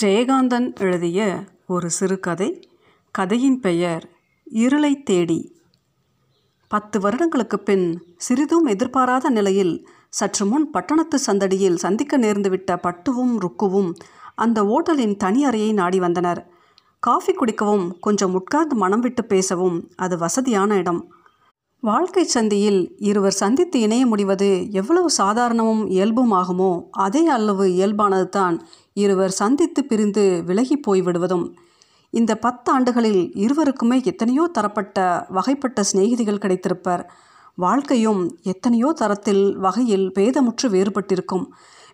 ஜெயகாந்தன் எழுதிய ஒரு சிறுகதை. கதையின் பெயர் இருளை தேடி பத்து வருடங்களுக்குப் பின் சிறிதும் எதிர்பாராத நிலையில் சற்று முன் பட்டணத்து சந்தடியில் சந்திக்க நேர்ந்துவிட்ட பட்டுவும் ருக்குவும் அந்த ஓட்டலின் தனி அறையை நாடி வந்தனர். காஃபி குடிக்கவும் கொஞ்சம் உட்கார்ந்து மனம் விட்டு பேசவும் அது வசதியான இடம். வாழ்க்கை சந்தியில் இருவர் சந்தித்து இணைய முடிவது எவ்வளவு சாதாரணமும் இயல்புமாகுமோ அதே அளவு இயல்பானது தான் இருவர் சந்தித்து பிரிந்து விலகி போய்விடுவதும். இந்த பத்து ஆண்டுகளில் இருவருக்குமே எத்தனையோ தரப்பட்ட வகைப்பட்ட சிநேகிதிகள் கிடைத்திருப்பர். வாழ்க்கையும் எத்தனையோ தரத்தில் வகையில் பேதமுற்று வேறுபட்டிருக்கும்.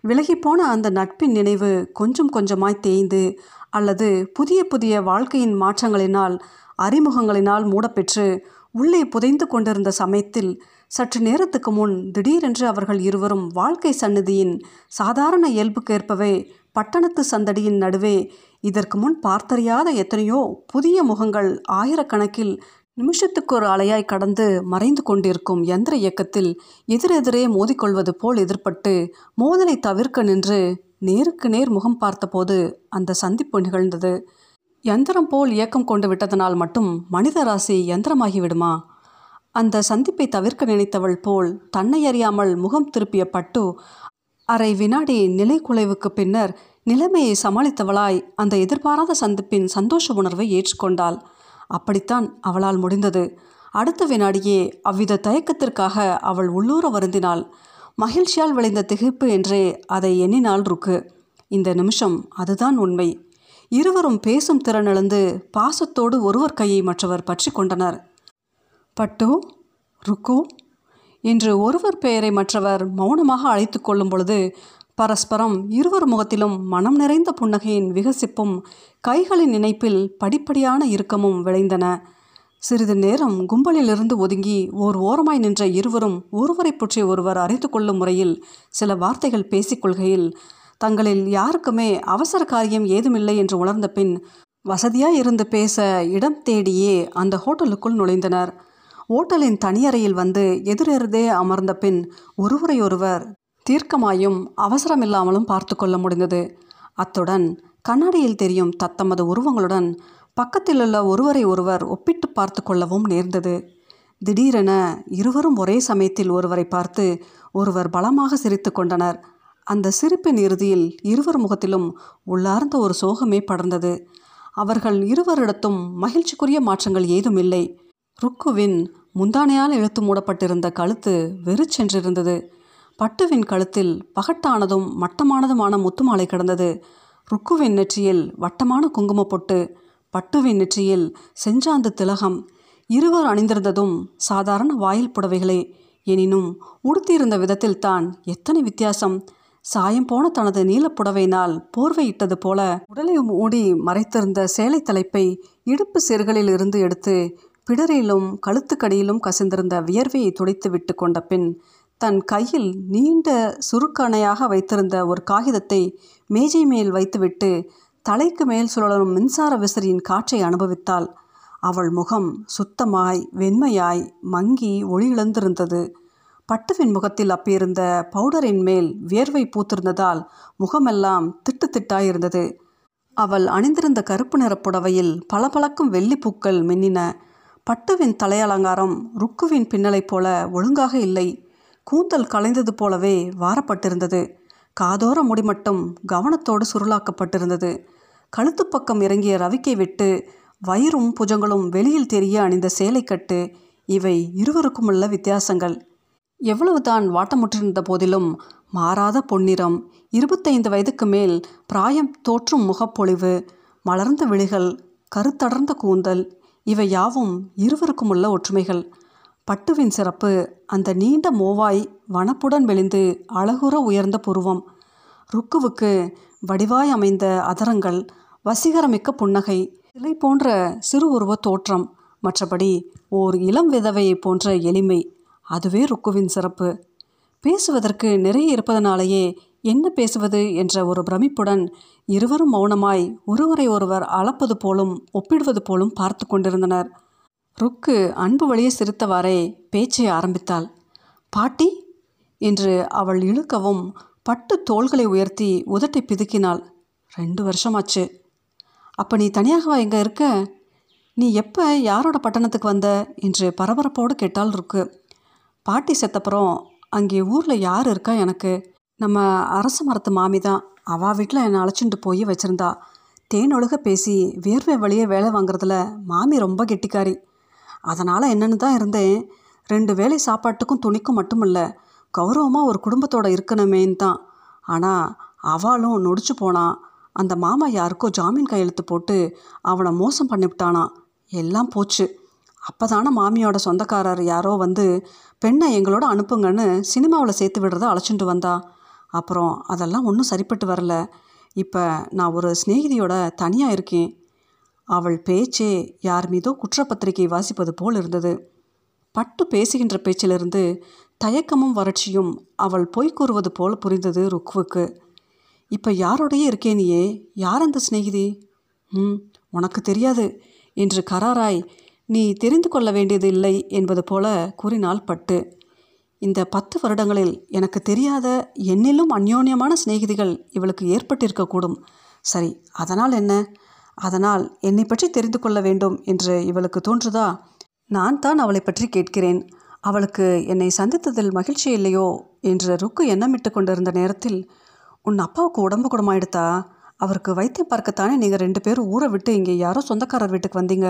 விலகிப்போன அந்த நட்பின் நினைவு கொஞ்சம் கொஞ்சமாய் தேய்ந்து அல்லது புதிய புதிய வாழ்க்கையின் மாற்றங்களினால் அறிமுகங்களினால் மூடப்பெற்று உள்ளே புதைந்து கொண்டிருந்த சமயத்தில் சற்று நேரத்துக்கு முன் திடீரென்று அவர்கள் இருவரும் வாழ்க்கை சந்நிதியின் சாதாரண இயல்புக்கேற்பவே பட்டணத்து சந்தடியின் நடுவே இதற்கு முன் பார்த்தறியாத எத்தனையோ புதிய முகங்கள் ஆயிரக்கணக்கில் நிமிஷத்துக்கு ஒரு அலையாய் கடந்து மறைந்து கொண்டிருக்கும் யந்திர இயக்கத்தில் எதிரெதிரே மோதிக்கொள்வது போல் எதிர்பட்டு மோதலை தவிர்க்க நின்று நேருக்கு நேர் முகம் பார்த்தபோது அந்த சந்திப்பு நிகழ்ந்தது. யந்திரம் போல் இயக்கம் கொண்டு விட்டதனால் மட்டும் மனித ராசி யந்திரமாகிவிடுமா? அந்த சந்திப்பை தவிர்க்க நினைத்தவள் போல் தன்னை அறியாமல் முகம் திருப்பிய பட்டு அரை வினாடி நிலை குலைவுக்கு பின்னர் நிலைமையை சமாளித்தவளாய் அந்த எதிர்பாராத சந்திப்பின் சந்தோஷ உணர்வை ஏற்றுக்கொண்டாள். அப்படித்தான் அவளால் முடிந்தது. அடுத்த வினாடியே அவ்வித தயக்கத்திற்காக அவள் உள்ளூர வருந்தினாள். மகிழ்ச்சியால் விளைந்த திகைப்பு என்றே அதை எண்ணினாள் ருக்கு. இந்த நிமிஷம் அதுதான் உண்மை. இருவரும் பேசும் திறனிழந்து பாசத்தோடு ஒருவர் கையை மற்றவர் பற்றி கொண்டனர். பட்டு ருக்கு என்று ஒருவர் பெயரை மற்றவர் மௌனமாக அழைத்து கொள்ளும் பொழுது பரஸ்பரம் இருவர் முகத்திலும் மனம் நிறைந்த புன்னகையின் விகசிப்பும் கைகளின் இணைப்பில் படிப்படியான இறுக்கமும் விளைந்தன. சிறிது நேரம் கும்பலிலிருந்து ஒதுங்கி ஓர் ஓரமாய் நின்ற இருவரும் ஒருவரை பற்றி ஒருவர் அறிந்து கொள்ளும் முறையில் சில வார்த்தைகள் பேசிக்கொள்கையில் தங்களில் யாருக்குமே அவசர காரியம் ஏதுமில்லை என்று உணர்ந்த பின் வசதியாக இருந்து பேச இடம் தேடியே அந்த ஹோட்டலுக்குள் நுழைந்தனர். ஓட்டலின் தனியறையில் வந்து எதிரெருதே அமர்ந்த பின் ஒருவரையொருவர் தீர்க்கமாயும் அவசரமில்லாமலும் பார்த்து கொள்ள முடிந்தது. அத்துடன் கண்ணாடியில் தெரியும் தத்தமது உருவங்களுடன் பக்கத்திலுள்ள ஒருவரை ஒருவர் ஒப்பிட்டு பார்த்து கொள்ளவும் நேர்ந்தது. திடீரென இருவரும் ஒரே சமயத்தில் ஒருவரை பார்த்து ஒருவர் பலமாக சிரித்து கொண்டனர். அந்த சிரிப்பின் இறுதியில் இருவர் முகத்திலும் உள்ளார்ந்த ஒரு சோகமே படர்ந்தது. அவர்கள் இருவரிடத்தும் மகிழ்ச்சிக்குரிய மாற்றங்கள் ஏதும் இல்லை ருக்குவின் முந்தானையால் இழுத்து மூடப்பட்டிருந்த கழுத்து வெறிச்சென்றிருந்தது பட்டுவின் கழுத்தில் பகட்டானதும் மட்டமானதுமான முத்துமாலை கிடந்தது. ருக்குவின் நெற்றியில் வட்டமான குங்கும பொட்டு பட்டுவின் நெற்றியில் செஞ்சாந்து திலகம். இருவர் அணிந்திருந்ததும் சாதாரண வாயில் புடவைகளே. எனினும் உடுத்தியிருந்த விதத்தில் தான் எத்தனை வித்தியாசம்! சாயம் போன தனது நீலப்புடவையினால் போர்வையிட்டது போல உடலை மூடி மறைத்திருந்த சேலை தலைப்பை இடுப்பு சிறுகளில் இருந்து எடுத்து பிடரிலும் கழுத்துக்கடியிலும் கசிந்திருந்த வியர்வையை துடைத்து விட்டு கொண்ட பின் தன் கையில் நீண்ட சுருக்கணையாக வைத்திருந்த ஒரு காகிதத்தை மேஜை மேல் வைத்துவிட்டு தலைக்கு மேல் சுழலும் மின்சார விசிறியின் காற்றை அனுபவித்தாள். அவள் முகம் சுத்தமாய் வெண்மையாய் மங்கி ஒளி இழந்திருந்தது. பட்டுவின் முகத்தில் அப்பியிருந்த பவுடரின் மேல் வியர்வை பூத்திருந்ததால் முகமெல்லாம் திட்டு திட்டாயிருந்தது. அவள் அணிந்திருந்த கருப்பு நிற புடவையில் பளபளக்கும் வெள்ளிப்பூக்கள் மின்னின. பட்டுவின் தலையலங்காரம் ருக்குவின் பின்னலைப் போல ஒழுங்காக இல்லை. கூந்தல் கலைந்தது போலவே வாரப்பட்டிருந்தது. காதோர முடி மட்டும் கவனத்தோடு சுருளாக்கப்பட்டிருந்தது. கழுத்து பக்கம் இறங்கிய ரவிக்கை விட்டு வயிறும் புஜங்களும் வெளியில் தெரிய அணிந்த சேலைக்கட்டு இவை இருவருக்குமுள்ள வித்தியாசங்கள். எவ்வளவுதான் வாட்டமுற்றிருந்த போதிலும் மாறாத பொன்னிறம் இருபத்தைந்து வயதுக்கு மேல் பிராயம் தோற்றும் முகப்பொழிவு மலர்ந்த விழிகள் கருத்தடர்ந்த கூந்தல் இவை யாவும் இருவருக்கும் உள்ள ஒற்றுமைகள். பட்டுவின் சிறப்பு அந்த நீண்ட மோவாய் வனப்புடன் வெளிந்து அழகுற உயர்ந்த புருவம். ருக்குவுக்கு வடிவாய் அமைந்த அதரங்கள் வசீகரமிக்க புன்னகை சிலை போன்ற சிறு உருவ தோற்றம் மற்றபடி ஓர் இளம் விதவையை போன்ற எளிமை. அதுவே ருக்குவின் சிறப்பு. பேசுவதற்கு நிறைய இருப்பதனாலேயே என்ன பேசுவது என்ற ஒரு பிரமிப்புடன் இருவரும் மௌனமாய் ஒருவரை ஒருவர் அளப்பது போலும் ஒப்பிடுவது போலும் பார்த்து கொண்டிருந்தனர். ருக்கு அன்பு வழியே சிரித்தவாறே பேச்சை ஆரம்பித்தாள். பாட்டி! என்று அவள் இழுக்கவும் பட்டு தோள்களை உயர்த்தி உதட்டை பிதுக்கினாள். ரெண்டு வருஷமாச்சு. அப்போ நீ தனியாகவா எங்கே இருக்க? நீ எப்போ யாரோட பட்டணத்துக்கு வந்த? என்று பரபரப்போடு கேட்டால் இருக்கு பாட்டி செத்தப்புறம் அங்கே ஊரில் யார் இருக்கா எனக்கு? நம்ம அரச மரத்து மாமி தான். அவள் வீட்டில் என்னை அழைச்சிட்டு போய் வச்சுருந்தா. தேனொழுக பேசி வேர்வை வழியே வேலை வாங்குறதுல மாமி ரொம்ப கெட்டிக்காரி. அதனால் என்னென்னு தான் இருந்தேன். ரெண்டு வேளை சாப்பாட்டுக்கும் துணிக்கும் மட்டும் இல்லை கௌரவமாக ஒரு குடும்பத்தோட இருக்கணுமேன்னு தான். ஆனால் அவளும் நொடிச்சு போனான் அந்த மாமா யாருக்கோ ஜாமீன் கையெழுத்து போட்டு அவனை மோசம் பண்ணிவிட்டானான் எல்லாம் போச்சு. அப்போதானே மாமியோட சொந்தக்காரர் யாரோ வந்து பெண்ணை எங்களோட அனுப்புங்கன்னு சினிமாவில் சேர்த்து விடுறத அழைச்சிட்டு வந்தா. அப்புறம் அதெல்லாம் ஒன்றும் சரிப்பட்டு வரல. இப்போ நான் ஒரு சிநேகிதியோட தனியாக இருக்கேன். அவள் பேச்சே யார் மீதோ குற்றப்பத்திரிகை வாசிப்பது போல் இருந்தது. பட்டு பேசுகின்ற பேச்சிலிருந்து தயக்கமும் வறட்சியும் அவள் பொய் கூறுவது போல் புரிந்தது ருக்குவுக்கு இப்போ யாரோடையே இருக்கேனியே யார் அந்த சிநேகிதி? ம் உனக்கு தெரியாது என்று கராராய் நீ தெரிந்து கொள்ள வேண்டியது இல்லை என்பது போல கூறினாள் பட்டு. இந்த பத்து வருடங்களில் எனக்கு தெரியாத என்னிலும் அந்யோன்யமான சிநேகிதிகள் இவளுக்கு ஏற்பட்டிருக்கக்கூடும் சரி அதனால் என்ன? அதனால் என்னை பற்றி தெரிந்து கொள்ள வேண்டும் என்று இவளுக்கு தோன்றுதா? நான் தான் அவளை பற்றி கேட்கிறேன். அவளுக்கு என்னை சந்தித்ததில் மகிழ்ச்சி இல்லையோ என்று ருக்கு எண்ணமிட்டு கொண்டிருந்த நேரத்தில் உன் அப்பாவுக்கு உடம்பு குடமாயிடுத்தா அவருக்கு வைத்தியம் பார்க்கத்தானே நீங்கள் ரெண்டு பேரும் ஊரை விட்டு இங்கே யாரோ சொந்தக்காரர் வீட்டுக்கு வந்தீங்க?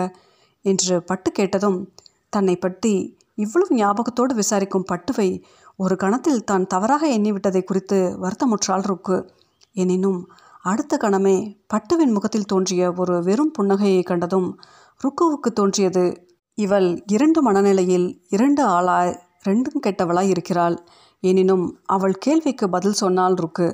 என்று பட்டு கேட்டதும் தன்னை பற்றி இவ்வளவு ஞாபகத்தோடு விசாரிக்கும் பட்டுவை ஒரு கணத்தில் தான் தவறாக எண்ணிவிட்டதை குறித்து வருத்தமுற்றாள் ருக்கு எனினும் அடுத்த கணமே பட்டுவின் முகத்தில் தோன்றிய ஒரு வெறும் புன்னகையை கண்டதும் ருக்குவுக்கு தோன்றியது இவள் இரண்டு மனநிலையில் இரண்டு ஆளாய் ரெண்டும் கெட்டவளாய் இருக்கிறாள். எனினும் அவள் கேள்விக்கு பதில் சொன்னால் ருக்கு.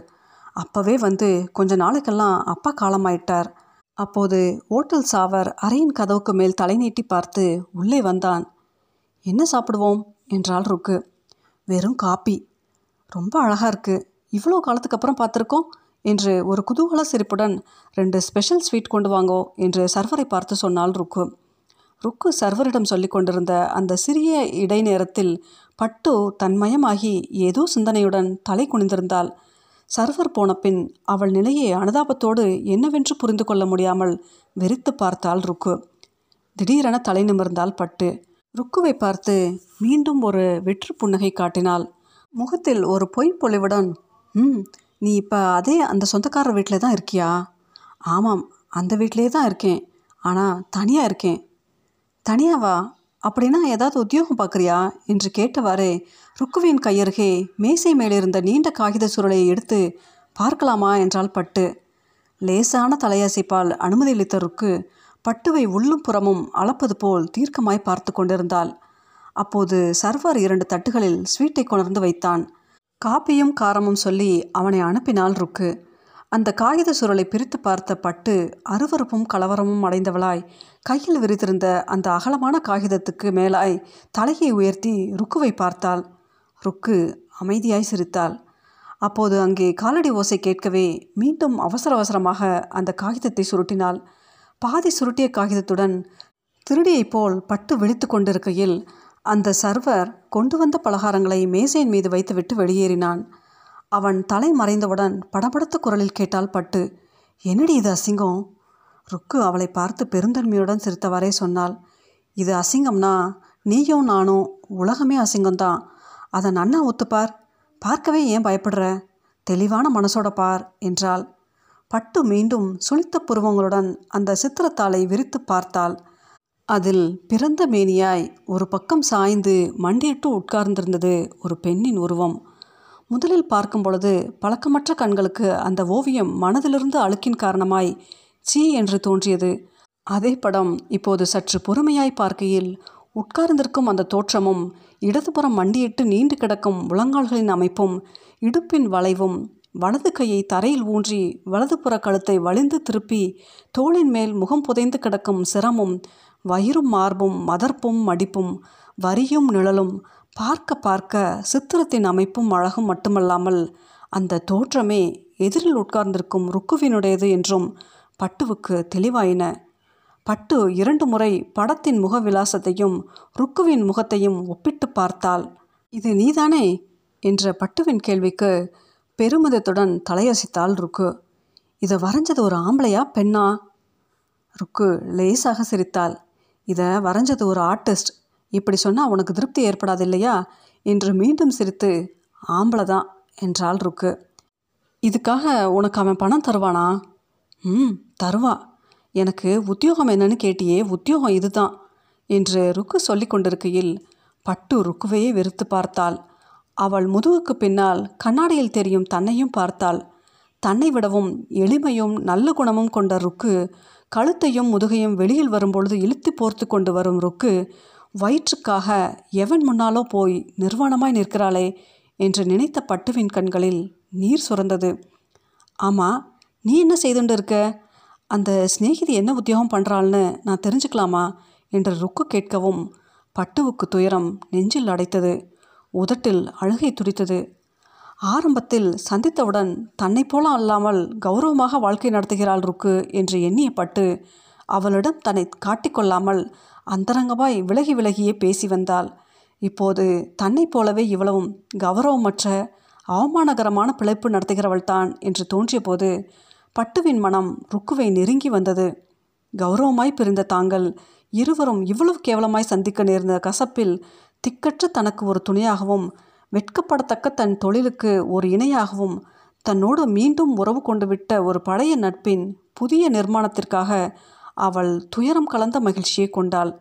அப்போவே வந்து கொஞ்ச நாளைக்கெல்லாம் அப்பா காலமாயிட்டார். அப்போது ஓட்டல் சாவர் அறையின் கதவுக்கு மேல் தலை நீட்டி பார்த்து உள்ளே வந்தான். என்ன சாப்பிடுவோம்? என்றாள் ருக்கு. வெறும் காப்பி. ரொம்ப அழகாக இருக்குது இவ்வளோ காலத்துக்கு அப்புறம் பார்த்துருக்கோம் என்று ஒரு குதூகல சிரிப்புடன் ரெண்டு ஸ்பெஷல் ஸ்வீட் கொண்டு வாங்கோ என்று சர்வரை பார்த்து சொன்னாள் ருக்கு. ருக்கு சர்வரிடம் சொல்லி கொண்டிருந்த அந்த சிறிய இடைநேரத்தில் பட்டு தன்மயமாகி ஏதோ சிந்தனையுடன் தலை குனிந்திருந்தாள். சர்வர் போன பின் அவள் நிலையை அனுதாபத்தோடு என்னவென்று புரிந்து கொள்ள முடியாமல் வெறித்து பார்த்தாள் ருக்கு. திடீரென தலை நிமிர்ந்தால் பட்டு. ருக்குவை பார்த்து மீண்டும் ஒரு வெற்று புன்னகை காட்டினாள். முகத்தில் ஒரு பொய் பொலிவுடன் ம் நீ இப்போ அதே அந்த சொந்தக்காரர் வீட்டில் தான் இருக்கியா? ஆமாம் அந்த வீட்டிலே தான் இருக்கேன். ஆனால் தனியாக இருக்கேன். தனியாவா? அப்படின்னா ஏதாவது உத்தியோகம் பார்க்குறியா? என்று கேட்டவாறே ருக்குவின் கையருகே மேசை மேலிருந்த நீண்ட காகித சுருளையை எடுத்து பார்க்கலாமா? என்றால் பட்டு. லேசான தலையசைப்பால் அனுமதியளித்த ருக்கு பட்டுவை உள்ளும் புறமும் அளப்பது போல் தீர்க்கமாய் பார்த்து கொண்டிருந்தாள். அப்போது சர்வர் இரண்டு தட்டுகளில் ஸ்வீட்டை கொணர்ந்து வைத்தான். காப்பியும் காரமும் சொல்லி அவனை அனுப்பினாள் ருக்கு. அந்த காகித சுருளை பிரித்து பார்த்த பட்டு அருவருப்பும் கலவரமும் அடைந்தவளாய் கையில் விரித்திருந்த அந்த அகலமான காகிதத்துக்கு மேலாய் தலையை உயர்த்தி ருக்குவை பார்த்தாள். ருக்கு அமைதியாய் சிரித்தாள். அப்போது அங்கே காலடி ஓசை கேட்கவே மீண்டும் அவசர அவசரமாக அந்த காகிதத்தை சுருட்டினாள். பாதி சுருட்டிய காகிதத்துடன் திருடியைப் போல் பட்டு விழித்து கொண்டிருக்கையில் அந்த சர்வர் கொண்டு வந்த பலகாரங்களை மேசையின் மீது வைத்துவிட்டு வெளியேறினான். அவன் தலை மறைந்தவுடன் படபடத்த குரலில் கேட்டால் பட்டு என்னடி இது அசிங்கம்? ருக்கு அவளை பார்த்து பெருந்தன்மையுடன் சிரித்தவாறே சொன்னாள் இது அசிங்கம்னா நீயும் நானும் உலகமே அசிங்கம்தான். அதை நன்னா ஒத்துப்பார்? பார்க்கவே ஏன் பயப்படுற? தெளிவான மனசோட பார் என்றாள். பட்டு மீண்டும் சுளித்த புருவங்களுடன் அந்த சித்திரத்தாளை விரித்து பார்த்தாள். அதில் பிறந்த மேனியாய் ஒரு பக்கம் சாய்ந்து மண்டியிட்டு உட்கார்ந்திருந்தது ஒரு பெண்ணின் உருவம். முதலில் பார்க்கும் பொழுது பழக்கமற்ற கண்களுக்கு அந்த ஓவியம் மனதிலிருந்து அழுக்கின் காரணமாய் சீ என்று தோன்றியது. அதே படம் இப்போது சற்று பொறுமையாய் பார்க்கையில் உட்கார்ந்திருக்கும் அந்த தோற்றமும் இடதுபுறம் மண்டியிட்டு நீண்டு கிடக்கும் முழங்கால்களின் அமைப்பும் இடுப்பின் வளைவும் வலது கையை தரையில் ஊன்றி வலதுபுற கழுத்தை வலிந்து திருப்பி தோளின் மேல் முகம் புதைந்து கிடக்கும் சிரமும் வயிறும் மார்பும் மதர்ப்பும் மடிப்பும் வரியும் நிழலும் பார்க்க பார்க்க சித்திரத்தின் அமைப்பும் அழகும் மட்டுமல்லாமல் அந்த தோற்றமே எதிரில் உட்கார்ந்திருக்கும் ருக்குவினுடையது என்றும் பட்டுவுக்கு தெளிவாயின. பட்டு இரண்டு முறை படத்தின் முக விலாசத்தையும் ருக்குவின் முகத்தையும் ஒப்பிட்டு பார்த்தாள். இது நீதானே? என்ற பட்டுவின் கேள்விக்கு பெருமிதத்துடன் தலையசைத்தாள் ருக்கு. இதை வரைஞ்சது ஒரு ஆம்பளையா பெண்ணா? ருக்கு லேசாக சிரித்தாள். இதை வரைஞ்சது ஒரு ஆர்டிஸ்ட். இப்படி சொன்னால் உனக்கு திருப்தி ஏற்படாது இல்லையா? என்று மீண்டும் சிரித்து ஆம்பளை தான் என்றாள் ருக்கு. இதுக்காக உனக்கு அவன் பணம் தருவானா? ம் தருவா. எனக்கு உத்தியோகம் என்னன்னு கேட்டியே உத்தியோகம் இதுதான் என்று ருக்கு சொல்லி கொண்டிருக்கையில் பட்டு ருக்குவையே வெறுத்து பார்த்தாள். அவள் முதுகுக்கு பின்னால் கண்ணாடியில் தெரியும் தன்னையும் பார்த்தாள். தன்னை விடவும் எளிமையும் நல்ல குணமும் கொண்ட ருக்கு கழுத்தையும் முதுகையும் வெளியில் வரும்பொழுது இழுத்து போர்த்து கொண்டு வரும் ருக்கு வயிற்றுக்காக எவன் முன்னாலோ போய் நிர்வாணமாய் நிற்கிறாளே என்று நினைத்த பட்டுவின் கண்களில் நீர் சுரந்தது. ஆமாம் நீ என்ன செய்துண்டு இருக்க அந்த சிநேகிதி என்ன உத்தியோகம் பண்ணுறாள்னு நான் தெரிஞ்சுக்கலாமா? என்று ருக்கு கேட்கவும் பட்டுவுக்கு துயரம் நெஞ்சில் அடைத்தது. உதட்டில் அழுகை துடித்தது. ஆரம்பத்தில் சந்தித்தவுடன் தன்னை போல அல்லாமல் கௌரவமாக வாழ்க்கை நடத்துகிறாள் ருக்கு என்று எண்ணிய பட்டு அவளிடம் தன்னை காட்டிக்கொள்ளாமல் அந்தரங்கமாய் விலகி விலகியே பேசி வந்தாள். இப்போது தன்னைப் போலவே இவ்வளவும் கௌரவமற்ற அவமானகரமான பிழைப்பு நடத்துகிறவள்தான் என்று தோன்றியபோது பட்டுவின் மனம் ருக்குவை நெருங்கி வந்தது. கௌரவமாய் பிரிந்த தாங்கள் இருவரும் இவ்வளவு கேவலமாய் சந்திக்க நேர்ந்த கசப்பில் திக்கற்ற தனக்கு ஒரு துணையாகவும் வெட்கப்படத்தக்க தன் தொழிலுக்கு ஒரு இணையாகவும் தன்னோடு மீண்டும் உறவு கொண்டு விட்ட ஒரு பழைய நட்பின் புதிய நிர்மாணத்திற்காக அவள் துயரம் கலந்த மகிழ்ச்சியை கொண்டாள்.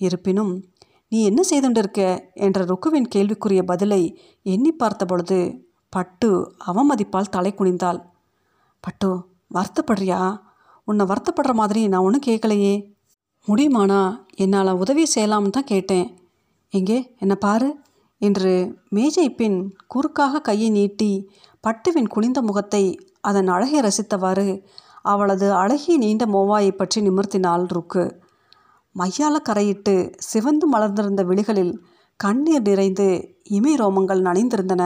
இருப்பினும் நீ என்ன செய்துண்டிருக்க? என்ற ருக்குவின் கேள்விக்குரிய பதிலை எண்ணி பார்த்த பொழுது பட்டு அவமதிப்பால் தலை குனிந்தாள். பட்டு வருத்தப்படுறியா? உன்னை வருத்தப்படுற மாதிரி நான் ஒன்றும் கேட்கலையே முடியுமானா என்னால் உதவி செய்யலாம்னு தான் கேட்டேன். எங்கே? என்னை பாரு என்று மேஜை பின் குறுக்காக கையை நீட்டி பட்டுவின் குனிந்த முகத்தை அதன் அழகை ரசித்தவாறு அவளது அழகிய நீண்ட மோவாயை பற்றி நிமிர்த்தினாள் ருக்கு. மையால கரையிட்டு சிவந்து மலர்ந்திருந்த விழிகளில் கண்ணீர் நிறைந்து இமை ரோமங்கள் நனைந்திருந்தன.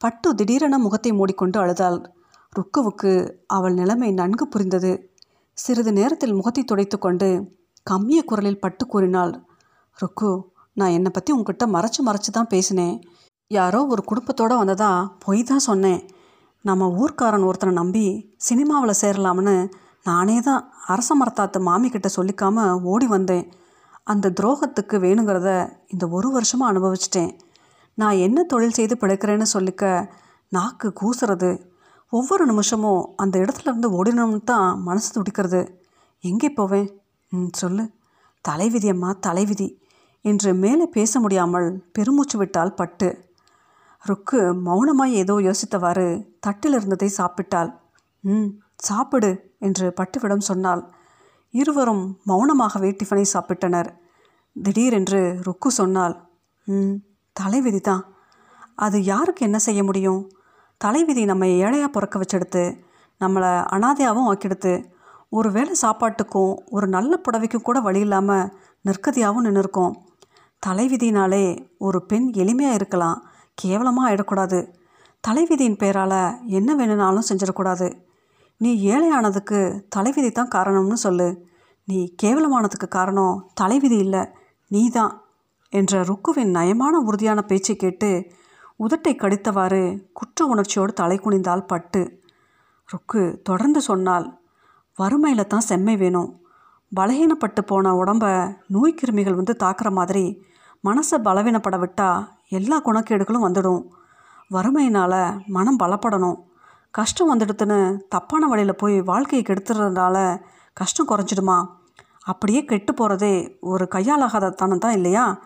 பட்டு திடீரென முகத்தை மூடிக்கொண்டு அழுதாள். ருக்குவுக்கு அவள் நிலைமை நன்கு புரிந்தது. சிறிது நேரத்தில் முகத்தை துடைத்து கொண்டு கம்மிய குரலில் பட்டு கூறினாள். ருக்கு நான் என்னை பற்றி உங்ககிட்ட மறைச்சு மறைச்சு தான் பேசினேன். யாரோ ஒரு குடும்பத்தோடு வந்ததா பொய் தான் சொன்னேன். நம்ம ஊர்க்காரன் ஒருத்தனை நம்பி சினிமாவில் சேரலாம்னு நானே தான் அரச மரத்தாத்து மாமிக்கிட்ட சொல்லிக்காமல் ஓடி வந்தேன். அந்த துரோகத்துக்கு வேணுங்கிறத இந்த ஒரு வருஷமாக அனுபவிச்சிட்டேன். நான் என்ன தொழில் செய்து பிழைக்கிறேன்னு சொல்லிக்க நாக்கு கூசுறது. ஒவ்வொரு நிமிஷமும் அந்த இடத்துல இருந்து ஓடினோம்னு தான் மனசு துடிக்கிறது. எங்கே போவேன்? ம் சொல்லு. தலைவிதி அம்மா தலைவிதி. என்று மேலே பேச முடியாமல் பெருமூச்சு விட்டால் பட்டு ருக்கு மௌனமாய் ஏதோ யோசித்தவாறு தட்டில் இருந்ததை சாப்பிட்டாள். ம் சாப்பிடு என்று பட்டுவிடம் சொன்னாள். இருவரும் மௌனமாகவே டிஃபனை சாப்பிட்டனர். திடீரென்று ருக்கு சொன்னாள். ம் தலைவிதி தான் அது யாருக்கு என்ன செய்ய முடியும்? தலைவிதி நம்ம ஏழையாக பிறக்க வச்செடுத்து நம்மளை அனாதையாகவும் ஆக்கிடுத்து ஒரு வேளை சாப்பாட்டுக்கும் ஒரு நல்ல புடவைக்கும் கூட வழி இல்லாமல் நிற்கதியாகவும் நின்றுருக்கோம் தலைவிதினாலே ஒரு பெண் எளிமையாக இருக்கலாம். கேவலமாக ஆயிடக்கூடாது. தலைவிதியின் பேரால் என்ன வேணும்னாலும் செஞ்சிடக்கூடாது. நீ ஏழையானதுக்கு தலைவிதி தான் காரணம்னு சொல்லு. நீ கேவலமானதுக்கு காரணம் தலைவிதி இல்லை நீ தான் என்ற ருக்குவின் நயமான உறுதியான பேச்சை கேட்டு உதட்டை கடித்தவாறு குற்ற உணர்ச்சியோடு தலை குனிந்தால் பட்டு. ருக்கு தொடர்ந்து சொன்னால் வறுமையில் தான் செம்மை வேணும். பலகீனப்பட்டு போன உடம்ப நோய்க்கிருமிகள் வந்து தாக்குற மாதிரி மனசை பலவீனப்பட விட்டால் எல்லா குணக்கேடுகளும் வந்துடும். வறுமையினால் மனம் பலப்படணும். கஷ்டம் வந்துடுத்துன்னு தப்பான வழியில் போய் வாழ்க்கையை கெடுத்துறதுனால கஷ்டம் குறைஞ்சிடுமா? அப்படியே கெட்டு போகிறதே ஒரு கையாலாகாத தனம் தான் இல்லையா?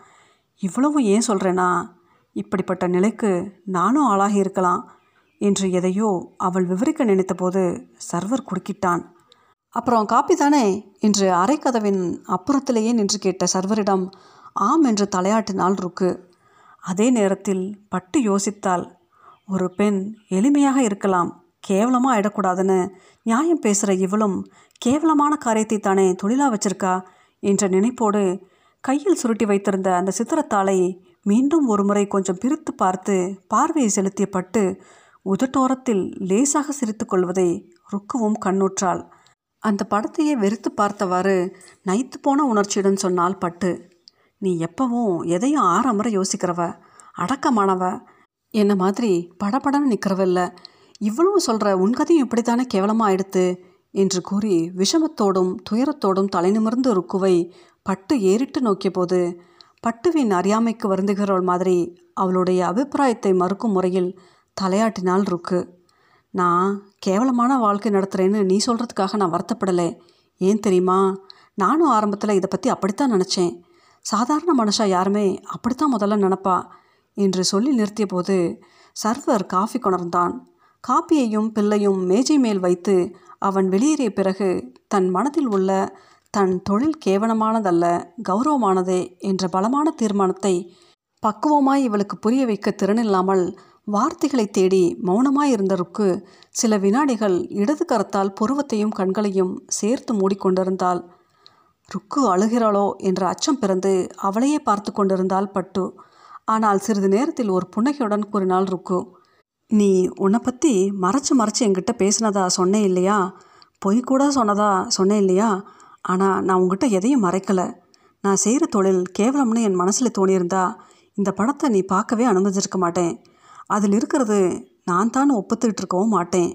இவ்வளவும் ஏன் சொல்கிறேன்னா இப்படிப்பட்ட நிலைக்கு நானும் ஆளாகி இருக்கலாம் என்று எதையோ அவள் விவரிக்க நினைத்தபோது சர்வர் குறுக்கிட்டான். அப்புறம் காப்பி தானே? என்று அரைக்கதவின் அப்புறத்திலேயே நின்று கேட்ட சர்வரிடம் ஆம் என்று தலையாட்டினால் ருக்கு. அதே நேரத்தில் பட்டு யோசித்தாள் ஒரு பெண் எளிமையாக இருக்கலாம் கேவலமாக ஆயிடக்கூடாதுன்னு நியாயம் பேசுகிற இவளும் கேவலமான காரியத்தை தானே தொழிலாக வச்சிருக்கா? என்ற நினைப்போடு கையில் சுருட்டி வைத்திருந்த அந்த சித்திரத்தாளை மீண்டும் ஒருமுறை கொஞ்சம் பிரித்து பார்த்து பார்வையை செலுத்திய பட்டு உதட்டோரத்தில் லேசாக சிரித்து கொள்வதை ருக்குவும் கண்ணுற்றாள். அந்த படத்தையே வெறுத்து பார்த்தவாறு நைத்து போன உணர்ச்சியுடன் சொன்னால் பட்டு நீ எப்பவும் எதையும் ஆறாமற யோசிக்கிறவ அடக்கமானவ. என்ன மாதிரி படபடன்னு நிற்கிறவ இல்லை. இவ்வளவு சொல்கிற உன் கதையும் இப்படித்தானே கேவலமாக ஆயிடுத்து என்று கூறி விஷமத்தோடும் துயரத்தோடும் தலைநிமிர்ந்து ருக்குவை பட்டு ஏறிட்டு நோக்கிய போது பட்டுவின் அறியாமைக்கு வருந்துகிறவள் மாதிரி அவளுடைய அபிப்பிராயத்தை மறுக்கும் முறையில் தலையாட்டினாள் ருக்கு. நான் கேவலமான வாழ்க்கை நடத்துகிறேன்னு நீ சொல்கிறதுக்காக நான் வருத்தப்படலை. ஏன் தெரியுமா? நானும் ஆரம்பத்தில் இதை பற்றி அப்படித்தான் நினச்சேன். சாதாரண மனுஷா யாருமே அப்படித்தான் முதல்ல நினப்பா என்று சொல்லி நிறுத்திய போது சர்வர் காஃபி கொணர்ந்தான். காப்பியையும் பில்லையும் மேஜை மேல் வைத்து அவன் வெளியேறிய பிறகு தன் மனதில் உள்ள தன் தொழில் கேவலமானதல்ல கௌரவமானதே என்ற பலமான தீர்மானத்தை பக்குவமாய் இவளுக்கு புரிய வைக்க திறனில்லாமல் வார்த்தைகளை தேடி மௌனமாயிருந்த ருக்கு சில வினாடிகள் இடது கரத்தால் புருவத்தையும் கண்களையும் சேர்த்து மூடிக்கொண்டிருந்தாள். ருக்கு அழுகிறாளோ என்ற அச்சம் பிறந்து அவளையே பார்த்து கொண்டிருந்தாள் பட்டு. ஆனால் சிறிது நேரத்தில் ஒரு புன்னகையுடன் கூறினாள் ருக்கு நீ உன்னை பற்றி மறைச்சு மறைச்சு என்கிட்ட பேசினதா சொன்னேன் இல்லையா? பொய் கூட சொன்னதா சொன்னேன் இல்லையா? ஆனால் நான் உங்ககிட்ட எதையும் மறைக்கலை. நான் செய்கிற தொழில் கேவலம்னு என் மனசில் தோணியிருந்தா இந்த படத்தை நீ பார்க்கவே அனுமதிச்சிருக்க மாட்டேன். அதில் இருக்கிறது நான் தான் ஒப்புத்துக்கிட்டு இருக்கவும் மாட்டேன்.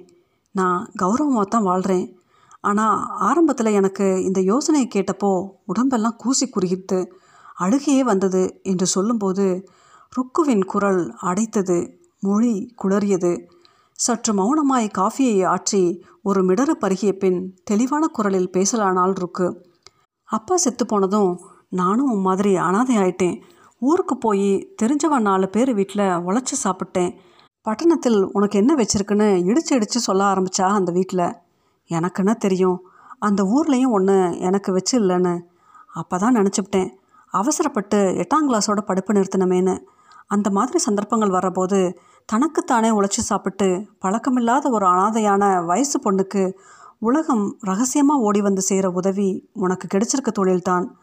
நான் கௌரவமாக தான் வாழ்கிறேன் ஆனால் ஆரம்பத்தில் எனக்கு இந்த யோசனையை கேட்டப்போ உடம்பெல்லாம் கூசி குறுகிட்டு அழுகையே வந்தது என்று சொல்லும்போது ருக்குவின் குரல் அடைத்தது மொழி குளறியது. சற்று மௌனமாய் காஃபியை ஆற்றி ஒரு மிடறு பருகிய பின் தெளிவான குரலில் பேசலானால் ருக்கு. அப்பா செத்து போனதும் நானும் உன் மாதிரி அனாதை ஆயிட்டேன். ஊருக்கு போய் தெரிஞ்சவன் நாலு பேர் வீட்டில் உழைச்சி சாப்பிட்டேன். பட்டணத்தில் உனக்கு என்ன வச்சிருக்குன்னு இடிச்சு இடிச்சு சொல்ல ஆரம்பித்தா அந்த வீட்டில் எனக்குன்னா தெரியும். அந்த ஊர்லேயும் ஒன்று எனக்கு வச்சு இல்லைன்னு. அப்போ தான் நினச்சிப்பிட்டேன் அவசரப்பட்டு எட்டாம் கிளாஸோட படிப்பு நிறுத்தினமேன்னு. அந்த மாதிரி சந்தர்ப்பங்கள் வரபோது தனக்குத்தானே உழைச்சி சாப்பிட்டு பழக்கமில்லாத ஒரு அனாதையான வயசு பொண்ணுக்கு உலகம் ரகசியமாக ஓடி வந்து செய்கிற உதவி உனக்கு கிடைச்சிருக்க தொழில்தான்.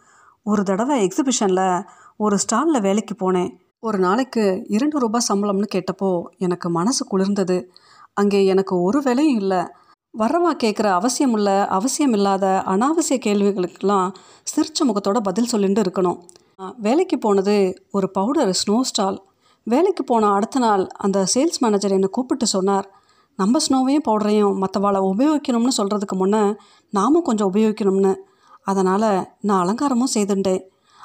ஒரு தடவை எக்ஸிபிஷனில் ஒரு ஸ்டாலில் வேலைக்கு போனேன். ஒரு நாளைக்கு இரண்டு ரூபாய் சம்பளம்னு கேட்டப்போ எனக்கு மனசு குளிர்ந்தது. அங்கே எனக்கு ஒரு வேலையும் இல்லை. வரவா கேட்குற அவசியம் இல்லை அவசியம் இல்லாத அனாவசிய கேள்விகளுக்கெல்லாம் சிரிச்ச முகத்தோட பதில் சொல்லிட்டு இருக்கணும். வேலைக்கு போனது ஒரு பவுடர் ஸ்னோ ஸ்டால் வேலைக்கு போன அடுத்த நாள் அந்த சேல்ஸ் மேனேஜர் என்னை கூப்பிட்டு சொன்னார் நம்ம ஸ்னோவையும் பவுடரையும் மற்றவாளை உபயோகிக்கணும்னு சொல்கிறதுக்கு முன்னே நாமும் கொஞ்சம் உபயோகிக்கணும்னு. அதனால் நான் அலங்காரமும் செய்துட்டேன்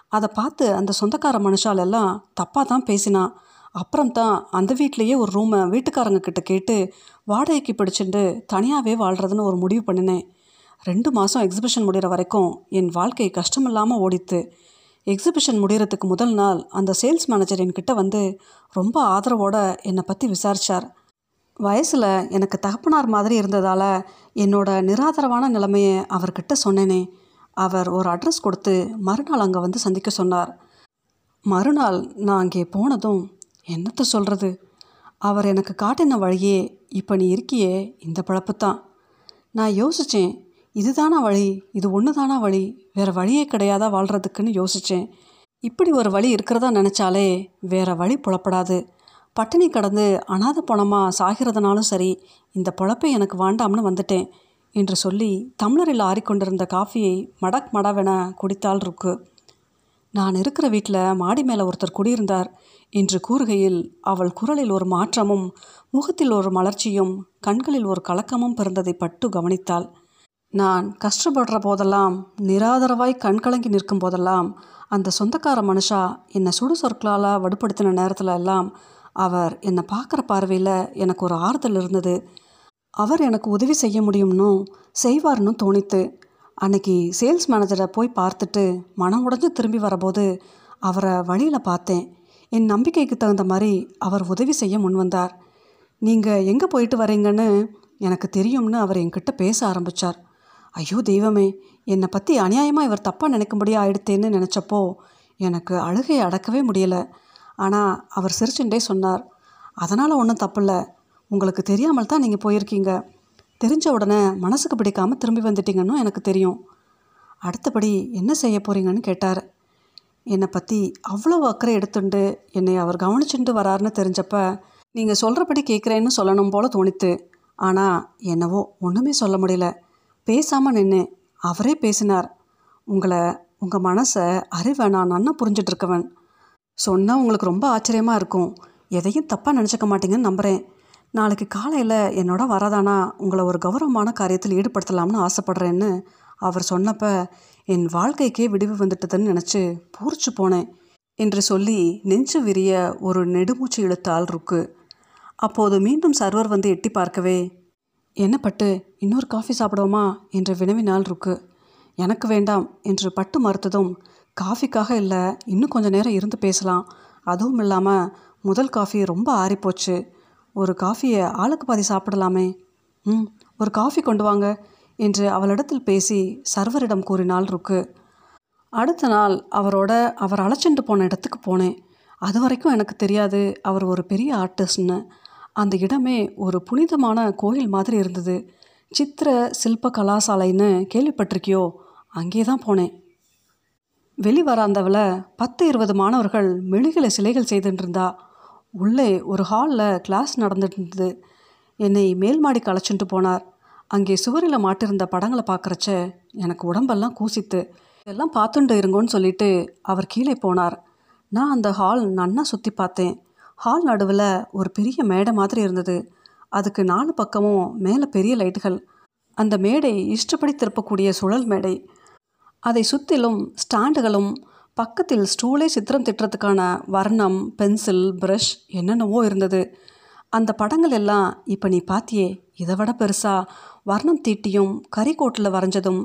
அதை பார்த்து அந்த சொந்தக்கார மனுஷால் எல்லாம் தப்பாக தான் பேசினான் அப்புறம் தான் அந்த வீட்லேயே ஒரு ரூமை வீட்டுக்காரங்க கிட்ட கேட்டு வாடகைக்கு பிடிச்சிட்டு தனியாகவே வாழ்கிறதுன்னு ஒரு முடிவு பண்ணினேன். ரெண்டு மாதம் எக்ஸிபிஷன் முடிகிற வரைக்கும் என் வாழ்க்கை கஷ்டமில்லாமல் ஓடித்து. எக்ஸிபிஷன் முடிகிறதுக்கு முதல் நாள் அந்த சேல்ஸ் மேனேஜர் என்கிட்ட வந்து ரொம்ப ஆதரவோடு என்னை பற்றி விசாரித்தார் வயசில் எனக்கு தகப்பனார் மாதிரி இருந்ததால் என்னோட நிராதரவான நிலைமையை அவர்கிட்ட சொன்னேனே. அவர் ஒரு அட்ரஸ் கொடுத்து மறுநாள் அங்கே வந்து சந்திக்க சொன்னார். மறுநாள் நான் அங்கே போனதும் என்னத்தை சொல்கிறது அவர் எனக்கு காட்டின வழியே இப்போ நீ இருக்கியே இந்த பழப்புத்தான். நான் யோசித்தேன் இதுதானா வழி? இது ஒன்று தானா வழி? வேறு வழியே கிடையாதா வாழ்கிறதுக்குன்னு யோசித்தேன் இப்படி ஒரு வழி இருக்கிறதா நினச்சாலே வேறு வழி புலப்படாது. பட்டினி கடந்து அனாத பணமாக சாகிறதுனாலும் சரி இந்த பொழப்பை எனக்கு வேண்டாம்னு வந்துட்டேன் என்று சொல்லி தமிழரில் ஆறிக்கொண்டிருந்த காஃபியை மடக் மடவென குடித்தால் இருக்கு நான் இருக்கிற வீட்டில் மாடி மேலே ஒருத்தர் குடியிருந்தார் என்று கூறுகையில் அவள் குரலில் ஒரு மாற்றமும் முகத்தில் ஒரு மலர்ச்சியும் கண்களில் ஒரு கலக்கமும் பிறந்ததை பட்டு கவனித்தாள். நான் கஷ்டப்படுற போதெல்லாம் நிராதரவாய் கண்கலங்கி நிற்கும் போதெல்லாம் அந்த சொந்தக்கார மனுஷா என்னை சுடு சொற்களால் வடுப்படுத்தின நேரத்தில் எல்லாம் அவர் என்னை பார்க்குற பார்வையில் எனக்கு ஒரு ஆறுதல் இருந்தது. அவர் எனக்கு உதவி செய்ய முடியும்னும் செய்வார்னு தோணித்து அன்னைக்கு சேல்ஸ் மேனேஜரை போய் பார்த்துட்டு மனம் உடஞ்சு திரும்பி வரபோது அவரை வழியில் பார்த்தேன். என் நம்பிக்கைக்கு தகுந்த மாதிரி அவர் உதவி செய்ய முன் வந்தார். நீங்கள் எங்கே போயிட்டு வரீங்கன்னு எனக்கு தெரியும்னு அவர் என்கிட்ட பேச ஆரம்பித்தார் ஐயோ தெய்வமே என்னை பற்றி அநியாயமாக இவர் தப்பாக நினைக்கும்படியாக ஆயிடுத்தேன்னு நினச்சப்போ எனக்கு அழுகையை அடக்கவே முடியலை. ஆனால் அவர் சிரிச்சுட்டே சொன்னார். அதனால் ஒன்றும் தப்பில்லை. உங்களுக்கு தெரியாமல் தான் நீங்கள் போயிருக்கீங்க. தெரிஞ்ச உடனே மனசுக்கு பிடிக்காமல் திரும்பி வந்துட்டீங்கன்னு எனக்கு தெரியும். அடுத்தபடி என்ன செய்ய போகிறீங்கன்னு கேட்டார். என்னை பற்றி அவ்வளோ அக்கறை எடுத்துண்டு என்னை அவர் கவனிச்சுட்டு வராருன்னு தெரிஞ்சப்ப நீங்கள் சொல்கிறபடி கேட்குறேன்னு சொல்லணும் போல் தோணித்து. ஆனால் என்னவோ ஒன்றுமே சொல்ல முடியல. பேசாமல் நின்று அவரே பேசினார். உங்களை உங்கள் மனசை அறிவை நான் நன்னா புரிஞ்சிட்ருக்கவன் சொன்னால் உங்களுக்கு ரொம்ப ஆச்சரியமாக இருக்கும். எதையும் தப்பாக நினச்சிக்க மாட்டீங்கன்னு நம்புகிறேன் நாளைக்கு காலையில் என்னோட வரதானா உங்களை ஒரு கௌரவமான காரியத்தில் ஈடுபடுத்தலாம்னு ஆசைப்பட்றேன்னு அவர் சொன்னப்ப என் வாழ்க்கைக்கே விடிவு வந்துட்டதுன்னு நினச்சி பூரிச்சு போனேன் என்று சொல்லி நெஞ்சு விரிய ஒரு நெடுமூச்சு இழுத்தால் ருக்கு. அப்போது மீண்டும் சர்வர் வந்து எட்டி பார்க்கவே என்ன பட்டு இன்னொரு காஃபி சாப்பிடுவோமா? என்று வினவினால் ருக்கு. எனக்கு வேண்டாம் என்று பட்டு மறுத்ததும் காஃபிக்காக இல்லை இன்னும் கொஞ்ச நேரம் இருந்து பேசலாம். அதுவும் இல்லாமல் முதல் காஃபி ரொம்ப ஆறிப்போச்சு. ஒரு காஃபியை ஆளுக்கு பாதி சாப்பிடலாமே. ம் ஒரு காஃபி கொண்டு வாங்க என்று அவளிடத்தில் பேசி சர்வரிடம் கூறினாள் ருக்கு. அடுத்த நாள் அவரோட அவர் அழைச்சிட்டு போன இடத்துக்கு போனேன். அது வரைக்கும் எனக்கு தெரியாது அவர் ஒரு பெரிய ஆர்டிஸ்ட்னு. அந்த இடமே ஒரு புனிதமான கோயில் மாதிரி இருந்தது. சித்திர சில்ப கலாசாலைன்னு கேள்விப்பட்டிருக்கியோ அங்கே தான் போனேன். வெளி வராந்தவில் பத்து இருபது மாணவர்கள் மெழுகில சிலைகள் செய்துட்டு இருந்தா உள்ளே ஒரு ஹாலில் கிளாஸ் நடந்துட்டு இருந்தது என்னை மேல் மாடிக்கு அழைச்சிட்டு போனார். அங்கே சுவரில் மாட்டிருந்த படங்களை பார்க்குறச்ச எனக்கு உடம்பெல்லாம் கூசித்து எல்லாம் பார்த்துட்டு இருங்கோன்னு சொல்லிட்டு அவர் கீழே போனார். நான் அந்த ஹால் நன்னா சுற்றி பார்த்தேன். ஹால் நடுவில் ஒரு பெரிய மேடை மாதிரி இருந்தது. அதுக்கு நாலு பக்கமும் மேலே பெரிய லைட்டுகள். அந்த மேடை இஷ்டப்படி திருப்பக்கூடிய சுழல் மேடை. அதை சுற்றிலும் ஸ்டாண்டுகளும் பக்கத்தில் ஸ்டூலே சித்திரம் திட்டுறதுக்கான வர்ணம் பென்சில் ப்ரஷ் என்னென்னவோ இருந்தது. அந்த படங்கள் எல்லாம் இப்போ நீ பாத்தியே இதை விட பெருசாக வர்ணம் தீட்டியும் கரிக்கோட்டில் வரைஞ்சதும்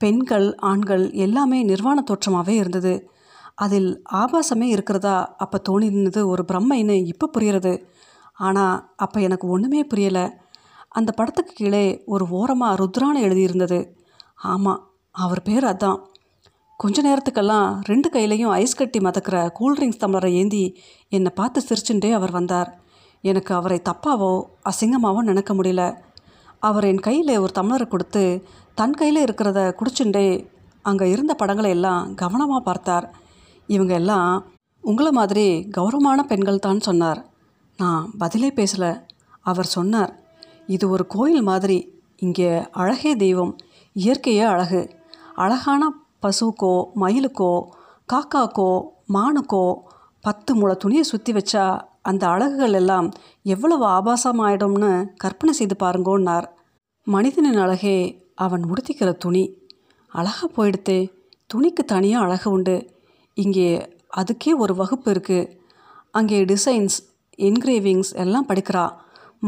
பெண்கள் ஆண்கள் எல்லாமே நிர்வாண தோற்றமாகவே இருந்தது. அதில் ஆபாசமே இருக்கிறதா அப்போ தோணினது ஒரு பிரம்மைன்னு இப்போ புரியுறது ஆனால் அப்போ எனக்கு ஒன்றுமே புரியலை. அந்த படத்துக்கு கீழே ஒரு ஓரமாக ருத்ரான்னு எழுதியிருந்தது. ஆமாம் அவர் பேர் அதான். கொஞ்ச நேரத்துக்கெல்லாம் ரெண்டு கையிலையும் ஐஸ் கட்டி மதக்கிற கூல்ட்ரிங்க்ஸ் தம்ளரை ஏந்தி என்னை பார்த்து சிரிச்சுட்டே அவர் வந்தார். எனக்கு அவரை தப்பாவோ அசிங்கமாவோ நினைக்க முடியல. அவர் என் கையில் ஒரு தம்ளரை கொடுத்து தன் கையில் இருக்கிறத குடிச்சுண்டே அங்கே இருந்த படங்களை எல்லாம் கவனமாக பார்த்தார். இவங்க எல்லாம் உங்களை மாதிரி கௌரவமான பெண்கள் தான் சொன்னார். நான் பதிலே பேசலை. அவர் சொன்னார் இது ஒரு கோயில் மாதிரி. இங்கே அழகே தெய்வம். இயற்கையே அழகு. அழகான பசுக்கோ மயிலுக்கோ காக்காக்கோ மானுக்கோ பத்து முளை துணியை சுற்றி வச்சா அந்த அழகுகள் எல்லாம் எவ்வளவு ஆபாசமாயிடும்னு கற்பனை செய்து பாருங்கோன்னார். மனிதனின் அழகே அவன் உடுத்திக்கிற துணி. அழகாக போயிடுத்தே துணிக்கு தனியாக அழகு உண்டு. இங்கே அதுக்கே ஒரு வகுப்பு இருக்குது அங்கே டிசைன்ஸ் என்கிரேவிங்ஸ் எல்லாம் படிக்கிறா.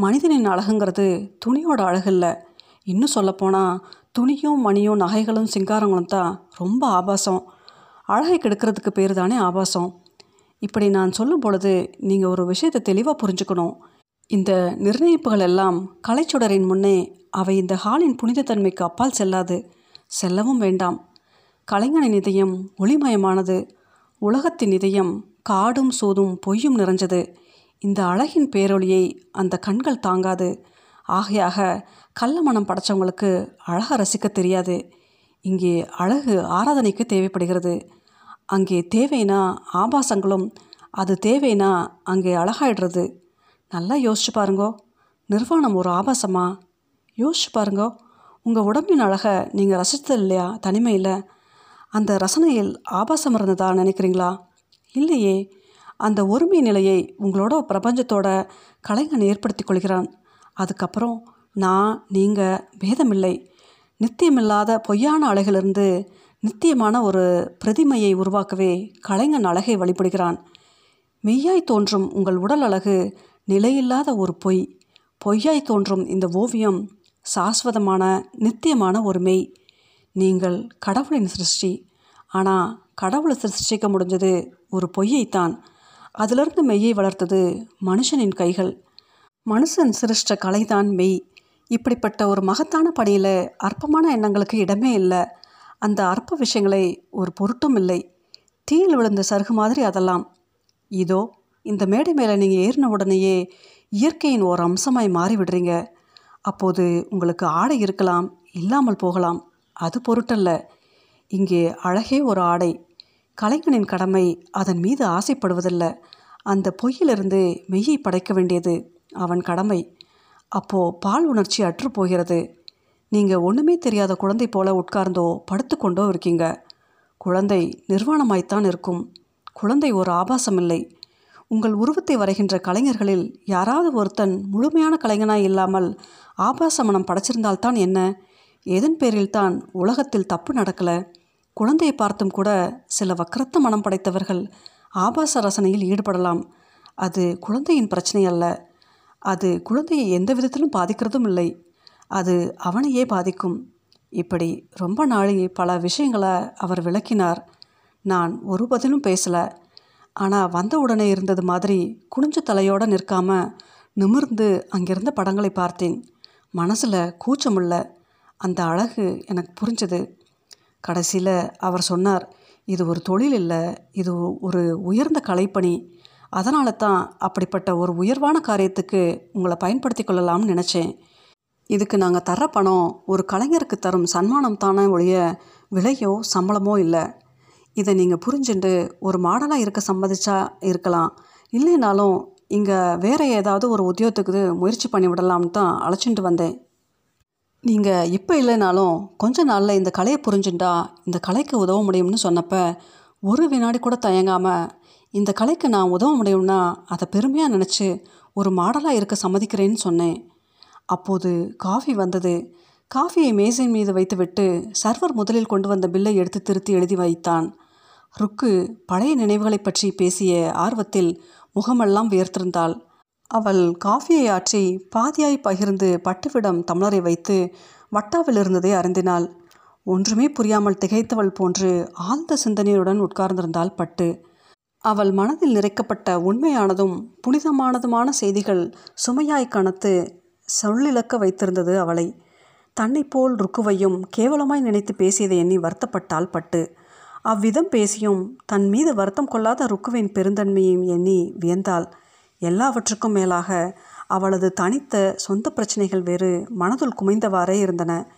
மனிதனின் அழகுங்கிறது துணியோட அழகு இல்லை. இன்னும் சொல்லப்போனால் துணியும் மணியும் நகைகளும் சிங்காரங்களும் தான் ரொம்ப ஆபாசம். அழகை கெடுக்கிறதுக்கு பேர் தானே ஆபாசம். இப்படி நான் சொல்லும் பொழுது நீங்கள் ஒரு விஷயத்தை தெளிவாக புரிஞ்சுக்கணும். இந்த நிர்ணயிப்புகள் எல்லாம் கலைச்சுடரின் முன்னே அவை இந்த ஹாலின் புனிதத்தன்மைக்கு அப்பால் செல்லாது. செல்லவும் வேண்டாம். கலைஞனின் இதயம் ஒளிமயமானது. உலகத்தின் இதயம் காடும் சூதும் பொய்யும் நிறைஞ்சது. இந்த அழகின் பேரொளியை அந்த கண்கள் தாங்காது. ஆகையாக கள்ள மனம் படைச்சவங்களுக்கு அழகை ரசிக்க தெரியாது. இங்கே அழகு ஆராதனைக்கு தேவைப்படுகிறது. அங்கே தேவைனா ஆபாசங்களும் அது தேவைனா அங்கே அழகாயிடுறது. நல்லா யோசிச்சு பாருங்கோ. நிர்வாணம் ஒரு ஆபாசமா? யோசிச்சு பாருங்கோ. உங்கள் உடம்பின் அழகை நீங்கள் ரசித்தது இல்லையா? தனிமையில் அந்த ரசனையில் ஆபாசம் இருந்ததா நினைக்கிறீங்களா? இல்லையே. அந்த ஒருமை நிலையை உங்களோட பிரபஞ்சத்தோட கலைஞன் ஏற்படுத்தி கொள்கிறான். அதுக்கப்புறம் நான் நீங்கள் பேதமில்லை. நித்தியமில்லாத பொய்யான அழகிலிருந்து நித்தியமான ஒரு பிரதிமையை உருவாக்கவே கலைஞன் அழகை வழிபடுகிறான். மெய்யாய் தோன்றும் உங்கள் உடல் அழகு நிலையில்லாத ஒரு பொய். பொய்யாய் தோன்றும் இந்த ஓவியம் சாஸ்வதமான நித்தியமான ஒரு மெய். நீங்கள் கடவுளின் சிருஷ்டி. ஆனால் கடவுளை சிருஷ்டிக்க முடிஞ்சது ஒரு பொய்யைத்தான். அதிலிருந்து மெய்யை வளர்த்தது மனுஷனின் கைகள். மனுஷன் சிருஷ்ட கலைதான் மெய். இப்படிப்பட்ட ஒரு மகத்தான பணியில் அற்பமான எண்ணங்களுக்கு இடமே இல்லை. அந்த அற்ப விஷயங்களை ஒரு பொருட்டும் இல்லை. தீயில் விழுந்த சருகு மாதிரி அதெல்லாம். இதோ இந்த மேடை மேலே நீங்கள் ஏறின உடனேயே இயற்கையின் ஒரு அம்சமாய் மாறி விடுறீங்க அப்போது உங்களுக்கு ஆடை இருக்கலாம் இல்லாமல் போகலாம். அது பொருட்டல்ல. இங்கே அழகே ஒரு ஆடை. கலைஞனின் கடமை அதன் மீது ஆசைப்படுவதில்லை. அந்த பொய்யிலிருந்து மெய்யை படைக்க வேண்டியது அவன் கடமை. அப்போ பால் உணர்ச்சி அற்று போகிறது. நீங்கள் ஒன்றுமே தெரியாத குழந்தை போல உட்கார்ந்தோ படுத்துக்கொண்டோ இருக்கீங்க. குழந்தை நிர்வாணமாய்த்தான் இருக்கும். குழந்தை ஒரு ஆபாசம் இல்லை உங்கள் உருவத்தை வரைகின்ற கலைஞர்களில் யாராவது ஒருத்தன் முழுமையான கலைஞனாய் இல்லாமல் ஆபாச மனம் படைச்சிருந்தால்தான் என்ன? எதன் பேரில்தான் உலகத்தில் தப்பு நடக்கலை? குழந்தையை பார்த்தும் கூட சில வக்கரத்த மனம் படைத்தவர்கள் ஆபாச ரசனையில் ஈடுபடலாம். அது குழந்தையின் பிரச்சனை அல்ல. அது குழந்தையை எந்த விதத்திலும் பாதிக்கிறதும் இல்லை. அது அவனையே பாதிக்கும். இப்படி ரொம்ப நாளி பல விஷயங்களை அவர் விளக்கினார். நான் ஒரு பதிலும் பேசலை. ஆனால் வந்த உடனே இருந்தது மாதிரி குனிஞ்ச தலையோடு நிற்காம நிமிர்ந்து அங்கிருந்த படங்களை பார்த்தேன். மனசில் கூச்சமில்ல அந்த அழகு எனக்கு புரிஞ்சது. கடைசியில் அவர் சொன்னார் இது ஒரு தொழில் இல்லை. இது ஒரு உயர்ந்த கலைப்பணி. அதனால தான் அப்படிப்பட்ட ஒரு உயர்வான காரியத்துக்கு உங்களை பயன்படுத்தி கொள்ளலாம்னு நினச்சேன். இதுக்கு நாங்கள் தர பணம் ஒரு கலைஞருக்கு தரும் சன்மானம் தானே ஒழிய விலையோ சம்பளமோ இல்லை. இதை நீங்கள் புரிஞ்சுட்டு ஒரு மாடலாக இருக்க சம்மதிச்சா இருக்கலாம். இல்லைனாலும் இங்கே வேறு ஏதாவது ஒரு உத்தியோகத்துக்கு முயற்சி பண்ணி விடலாம்னு தான் அழைச்சிட்டு வந்தேன். நீங்கள் இப்போ இல்லைனாலும் கொஞ்ச நாளில் இந்த கலையை புரிஞ்சுட்டா இந்த கலைக்கு உதவ முடியும்னு சொன்னப்போ ஒரு வினாடி கூட தயங்காமல் இந்த கலைக்கு நான் உதவ முடியும்னா அதை பெருமையாக நினச்சி ஒரு மாடலாக இருக்க சம்மதிக்கிறேன்னு சொன்னேன். அப்போது காஃபி வந்தது. காஃபியை மேசை மீது வைத்துவிட்டு சர்வர் முதலில் கொண்டு வந்த பில்லை எடுத்து திருத்தி எழுதி வைத்தான். ருக்கு பழைய நினைவுகளைப் பற்றி பேசிய ஆர்வத்தில் முகமெல்லாம் வியர்த்திருந்தாள் அவள் காஃபியை ஆற்றி பாதியாய் பகிர்ந்து பட்டுவிடம் தமிழரை வைத்து வட்டாவில் இருந்ததை அறிந்தினாள். ஒன்றுமே புரியாமல் திகைத்தவள் போன்று ஆழ்ந்த சிந்தனையுடன் உட்கார்ந்திருந்தாள் பட்டு. அவள் மனதில் நிறைக்கப்பட்ட உண்மையானதும் புனிதமானதுமான செய்திகள் சுமையாய் கணத்து சொல்லிழக்க வைத்திருந்தது அவளை. தன்னைப்போல் ருக்குவையும் கேவலமாய் நினைத்து பேசியதை எண்ணி வருத்தப்பட்டால் பட்டு. அவ்விதம் பேசியும் தன் மீது வருத்தம் கொள்ளாத ருக்குவின் பெருந்தன்மையும் எண்ணி வியந்தாள். எல்லாவற்றுக்கும் மேலாக அவளது தனித்த சொந்த பிரச்சனைகள் வேறு மனதுள் குமைந்தவாறே இருந்தன.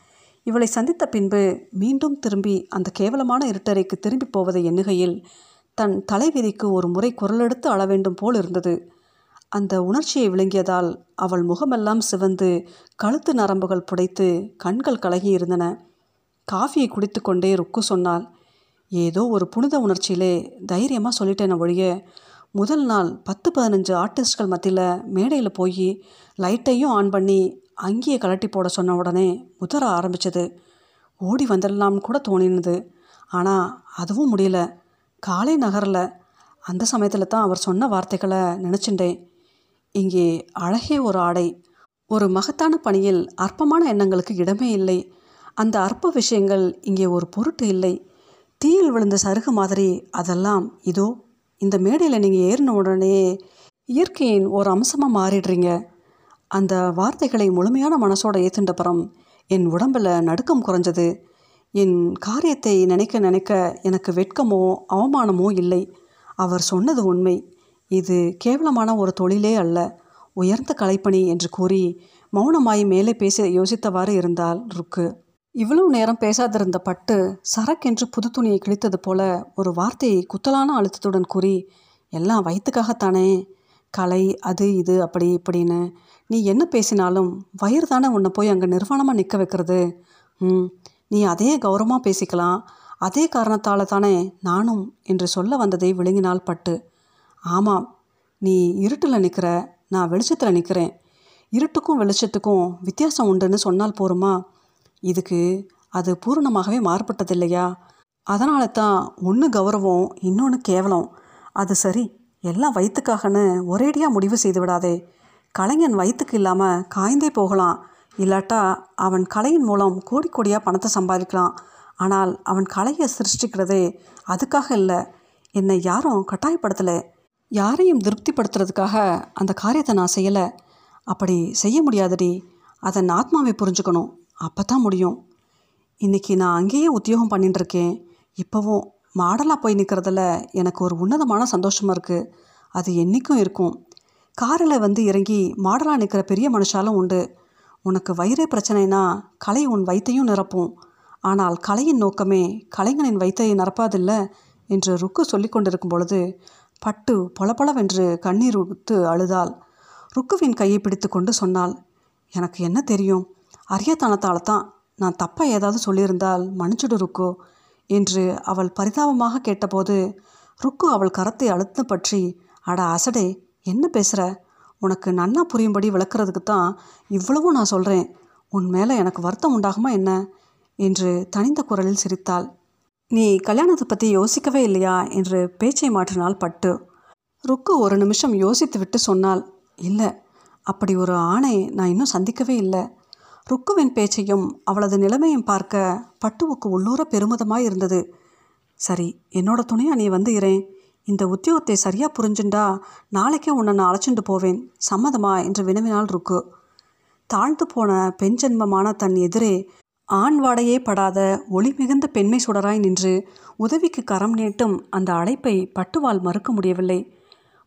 இவளை சந்தித்த பின்பு மீண்டும் திரும்பி அந்த கேவலமான இருட்டறைக்கு திரும்பி போவதை எண்ணுகையில் தன் தலைவிதிக்கு ஒரு முறை குரலெடுத்து அள வேண்டும் போல் இருந்தது. அந்த உணர்ச்சியை விளங்கியதால் அவள் முகமெல்லாம் சிவந்து கழுத்து நரம்புகள் புடைத்து கண்கள் கலகி இருந்தன காஃபியை குடித்து கொண்டே ருக்கு சொன்னாள் ஏதோ ஒரு புனித உணர்ச்சியிலே தைரியமாக சொல்லிட்டேன ஒழிய முதல் நாள் பத்து பதினஞ்சு ஆர்டிஸ்ட்கள் மத்தியில் மேடையில் போய் லைட்டையும் ஆன் பண்ணி அங்கேயே கலட்டி போட சொன்ன உடனே முதற ஆரம்பிச்சது. ஓடி வந்துடலாம்னு கூட தோணினது. ஆனால் அதுவும் முடியல. காலை நகரில். அந்த சமயத்தில் தான் அவர் சொன்ன வார்த்தைகளை நினச்சிட்டேன். இங்கே அழகே ஒரு ஆடை. ஒரு மகத்தான பணியில் அற்பமான எண்ணங்களுக்கு இடமே இல்லை. அந்த அற்ப விஷயங்கள் இங்கே ஒரு பொருட்டு இல்லை. தீயில் விழுந்த சருகு மாதிரி அதெல்லாம் இதோ இந்த மேடையில் நீங்கள் ஏறின உடனே இயற்கையின் ஒரு அம்சமாக மாறிடுறீங்க. அந்த வார்த்தைகளை முழுமையான மனசோட ஏற்றுண்டப்புறம் என் உடம்பில் நடுக்கம் குறைஞ்சது. என் காரியத்தை நினைக்க நினைக்க எனக்கு வெட்கமோ அவமானமோ இல்லை. அவர் சொன்னது உண்மை. இது கேவலமான ஒரு தொழிலே அல்ல. உயர்ந்த கலைப்பணி என்று கூறி மௌனமாய் மேலே பேச யோசித்தவாறு இருந்தால் ருக்கு. இவ்வளவு நேரம் பேசாதிருந்த பட்டு சரக்கென்று புது துணியை கிழித்தது போல ஒரு வார்த்தையை குத்தலான அழுத்தத்துடன் கூறி எல்லாம் வயிற்றுக்காகத்தானே கலை அது இது அப்படி இப்படின்னு. நீ என்ன பேசினாலும் வயிறு தானே உன்னை போய் அங்கே நிர்வாணமாக நிற்க வைக்கிறது? ம் நீ அதே கௌரவமாக பேசிக்கலாம். அதே காரணத்தால் தானே நானும் என்று சொல்ல வந்ததை விழுங்கினால் பட்டு. ஆமாம் நீ இருட்டில் நிற்கிற நான் வெளிச்சத்தில் நிற்கிறேன் இருட்டுக்கும் வெளிச்சத்துக்கும் வித்தியாசம் உண்டுன்னு சொன்னால் போருமா? இதுக்கு அது பூரணமாகவே மாறுபட்டது இல்லையா அதனால தான் ஒன்று கௌரவம் இன்னொன்று கேவலம். அது சரி எல்லாம் வயிற்றுக்காகன்னு ஒரேடியாக முடிவு செய்து விடாதே. கலைஞன் வயிற்றுக்கு இல்லாமல் காய்ந்தே போகலாம். இல்லாட்டா அவன் கலையின் மூலம் கோடி கோடியாக பணத்தை சம்பாதிக்கலாம். ஆனால் அவன் கலையை சிருஷ்டிக்கிறதே அதுக்காக இல்லை. என்னை யாரும் கட்டாயப்படுத்தலை. யாரையும் திருப்திப்படுத்துறதுக்காக அந்த காரியத்தை நான் செய்யலை. அப்படி செய்ய முடியாதடி. அதன் ஆத்மாவை புரிஞ்சுக்கணும். அப்போ தான் முடியும். இன்றைக்கி நான் அங்கேயே உத்தியோகம் பண்ணிட்டு இருக்கேன். இப்போவும் மாடலாக போய் நிற்கிறதுல எனக்கு ஒரு உன்னதமான சந்தோஷமாக இருக்குது அது என்றைக்கும் இருக்கும். காரில் வந்து இறங்கி மாடலாக நிற்கிற பெரிய மனுஷாலும் உண்டு. உனக்கு வயிறே பிரச்சனைனா கலை உன் வயிற்றையும் நிரப்பும். ஆனால் கலையின் நோக்கமே கலைஞனின் வயிற்றை நிரப்பாதில்ல என்று ருக்கு சொல்லி கொண்டிருக்கும் பொழுது பட்டு பொலபொலவென்று கண்ணீர் உத்து அழுதாள். ருக்குவின் கையை பிடித்து கொண்டு சொன்னாள் எனக்கு என்ன தெரியும்? அரியத்தனத்தால் தான் நான் தப்பாக ஏதாவது சொல்லியிருந்தால் மன்னிச்சுடு ருக்கு என்று அவள் பரிதாபமாக கேட்டபோது ருக்கு அவள் கரத்தை அழுத்த பற்றி அட அசடே என்ன பேசுகிற உனக்கு நன்னா புரியும்படி விளக்குறதுக்கு தான் இவ்வளவும் நான் சொல்கிறேன் உன் மேலே எனக்கு வருத்தம் உண்டாகுமா என்ன? என்று தனிந்த குரலில் சிரித்தாள். நீ கல்யாணத்தை பற்றி யோசிக்கவே இல்லையா? என்று பேச்சை மாற்றினாள் பட்டு. ருக்கு ஒரு நிமிஷம் யோசித்து விட்டு சொன்னாள். இல்லை அப்படி ஒரு ஆணை நான் இன்னும் சந்திக்கவே இல்லை. ருக்குவின் பேச்சையும் அவளது நிலைமையும் பார்க்க பட்டுவுக்கு உள்ளூர பெருமிதமாக இருந்தது. சரி என்னோட துணையா நீ வந்து இரேன் இந்த உத்தியோகத்தை சரியாக புரிஞ்சுண்டா நாளைக்கே உன்னை நான் அழைச்சிட்டு போவேன். சம்மதமா? என்று வினவினால் ருக்கு. தாழ்ந்து போன பெண் ஜென்மமான தன் எதிரே ஆண் வாடையே படாத ஒளி மிகுந்த பெண்மை சுடராய் நின்று உதவிக்கு கரம் நீட்டும் அந்த அழைப்பை பட்டுவால் மறுக்க முடியவில்லை.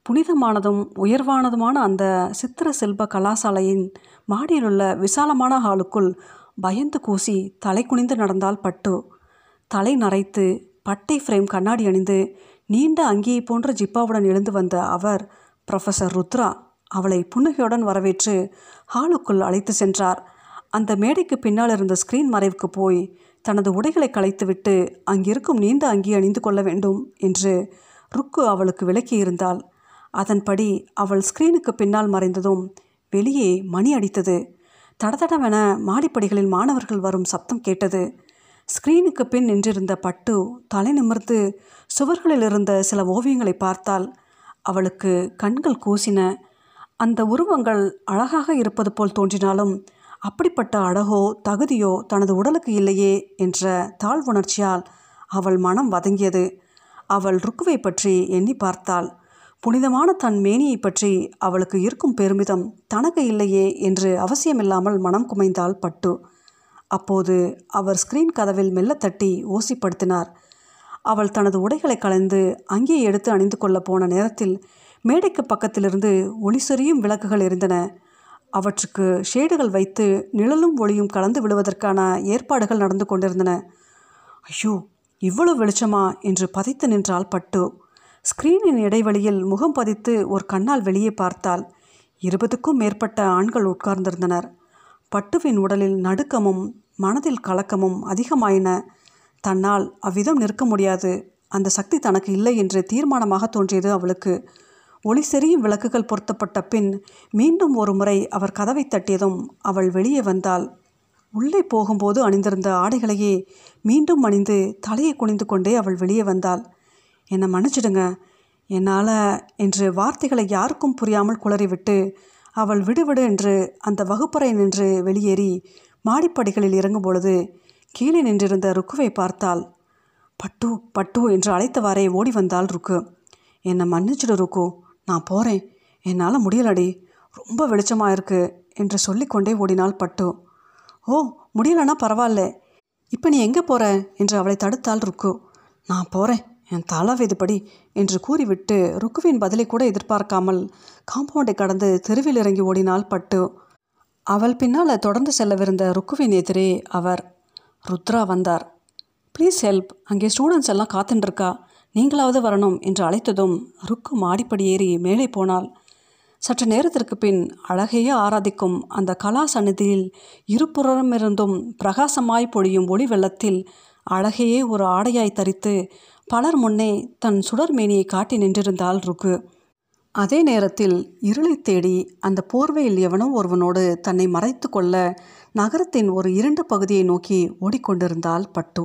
புனிதமானதும் உயர்வானதுமான அந்த சித்திர செல்ப கலாசாலையின் மாடியிலுள்ள விசாலமான ஹாலுக்குள் பயந்து கூசி தலை குனிந்து நடந்தால் பட்டு தலை நரைத்து பட்டை ஃப்ரேம் கண்ணாடி அணிந்து நீண்ட அங்கியை போன்ற ஜிப்பாவுடன் எழுந்து வந்த அவர் ப்ரொஃபஸர் ருத்ரா அவளை புன்னகையுடன் வரவேற்று ஹாலுக்குள் அழைத்து சென்றார். அந்த மேடைக்கு பின்னால் இருந்த ஸ்க்ரீன் மறைவுக்கு போய் தனது உடைகளை களைத்துவிட்டு அங்கிருக்கும் நீண்ட அங்கி அணிந்து கொள்ள வேண்டும் என்று ருக்கு அவளுக்கு விளக்கியிருந்தாள். அதன்படி அவள் ஸ்க்ரீனுக்கு பின்னால் மறைந்ததும் வெளியே மணி அடித்தது. தடதடவென மாடிப்படிகளில் மாணவர்கள் வரும் சப்தம் கேட்டது. ஸ்க்ரீனுக்கு பின் நின்றிருந்த பட்டு தலை நிமிர்ந்து சுவர்களில் இருந்த சில ஓவியங்களை பார்த்தால் அவளுக்கு கண்கள் கூசின. அந்த உருவங்கள் அழகாக இருப்பது போல் தோன்றினாலும் அப்படிப்பட்ட அழகோ தகுதியோ தனது உடலுக்கு இல்லையே என்ற தாழ்வுணர்ச்சியால் அவள் மனம் வதங்கியது. அவள் ருக்குவை பற்றி எண்ணி பார்த்தாள். புனிதமான தன் மேனியை பற்றி அவளுக்கு இருக்கும் பெருமிதம் தனக்கு இல்லையே என்று அவசியமில்லாமல் மனம் குமைந்தாள் பட்டு. அப்போது அவர் ஸ்கிரீன் கதவில் மெல்ல தட்டி ஓசிப்படுத்தினார். அவள் தனது உடைகளை கலந்து அங்கே எடுத்து அணிந்து கொள்ள போன நேரத்தில் மேடைக்கு பக்கத்திலிருந்து ஒளி சொரியும் விளக்குகள் இருந்தன அவற்றுக்கு ஷேடுகள் வைத்து நிழலும் ஒளியும் கலந்து விடுவதற்கான ஏற்பாடுகள் நடந்து கொண்டிருந்தன. ஐயோ இவ்வளவு வெளிச்சமா? என்று பதைத்து நின்றாள் பட்டு ஸ்கிரீனின் இடைவெளியில் முகம் பதித்து ஒரு கண்ணால் வெளியே பார்த்தால் இருபதுக்கும் மேற்பட்ட ஆண்கள் உட்கார்ந்திருந்தனர். பட்டுவின் உடலில் நடுக்கமும் மனதில் கலக்கமும் அதிகமாயின. தன்னால் அவ்விதம் நிற்க முடியாது. அந்த சக்தி தனக்கு இல்லை என்று தீர்மானமாக தோன்றியது அவளுக்கு. ஒளி செறியும் விளக்குகள் பொருத்தப்பட்ட பின் மீண்டும் ஒரு முறை அவர் கதவை தட்டியதும் அவள் வெளியே வந்தாள். உள்ளே போகும்போது அணிந்திருந்த ஆடைகளையே மீண்டும் அணிந்து தலையை குனிந்து கொண்டே அவள் வெளியே வந்தாள். என்னை மன்னிச்சிடுங்க. என்னால் என்று வார்த்தைகளை யாருக்கும் புரியாமல் குளறிவிட்டு அவள் விடுவிடு என்று அந்த வகுப்பறை நின்று வெளியேறி மாடிப்படிகளில் இறங்கும் பொழுது கீழே நின்றிருந்த ருக்குவை பார்த்தாள் பட்டு பட்டு என்று அழைத்தவாறே ஓடி வந்தாள் ருக்கு. என்னை மன்னிச்சிடு ருக்கு நான் போகிறேன் என்னால் முடியலடி. ரொம்ப வெளிச்சமாக இருக்கு என்று சொல்லிக்கொண்டே ஓடினாள் பட்டு. ஓ முடியலன்னா பரவாயில்ல. இப்போ நீ எங்கே போகிற என்று அவளை தடுத்தால் ருக்கு. நான் போகிறேன் என் தலைவேதுபடி என்று கூறிவிட்டு ருக்குவின் பதிலை கூட எதிர்பார்க்காமல் காம்பவுண்டை கடந்து தெருவில் இறங்கி ஓடினாள் பட்டு. அவள் பின்னால் தொடர்ந்து செல்லவிருந்த ருக்குவின் எதிரே அவர் ருத்ரா வந்தார். ப்ளீஸ் ஹெல்ப் அங்கே ஸ்டூடெண்ட்ஸ் எல்லாம் காத்துட்டுருக்கா நீங்களாவது வரணும் என்று அழைத்ததும் ருக்கு மாடிப்படி ஏறி மேலே போனாள். சற்று நேரத்திற்கு பின் அழகையே ஆராதிக்கும் அந்த கலா சந்நிதியில் இருபுறமிருந்தும் பிரகாசமாய் பொழியும் ஒளி வெள்ளத்தில் அழகையே ஒரு ஆடையாய் தரித்து பலர் முன்னே தன் சுடர்மேனியை காட்டி நின்றிருந்தாள் ருக்கு. அதே நேரத்தில் இருளை தேடி அந்த போர்வையில் எவனோ ஒருவனோடு தன்னை மறைத்து கொள்ள நகரத்தின் ஒரு இருண்ட பகுதியை நோக்கி ஓடிக்கொண்டிருந்தாள் பட்டு.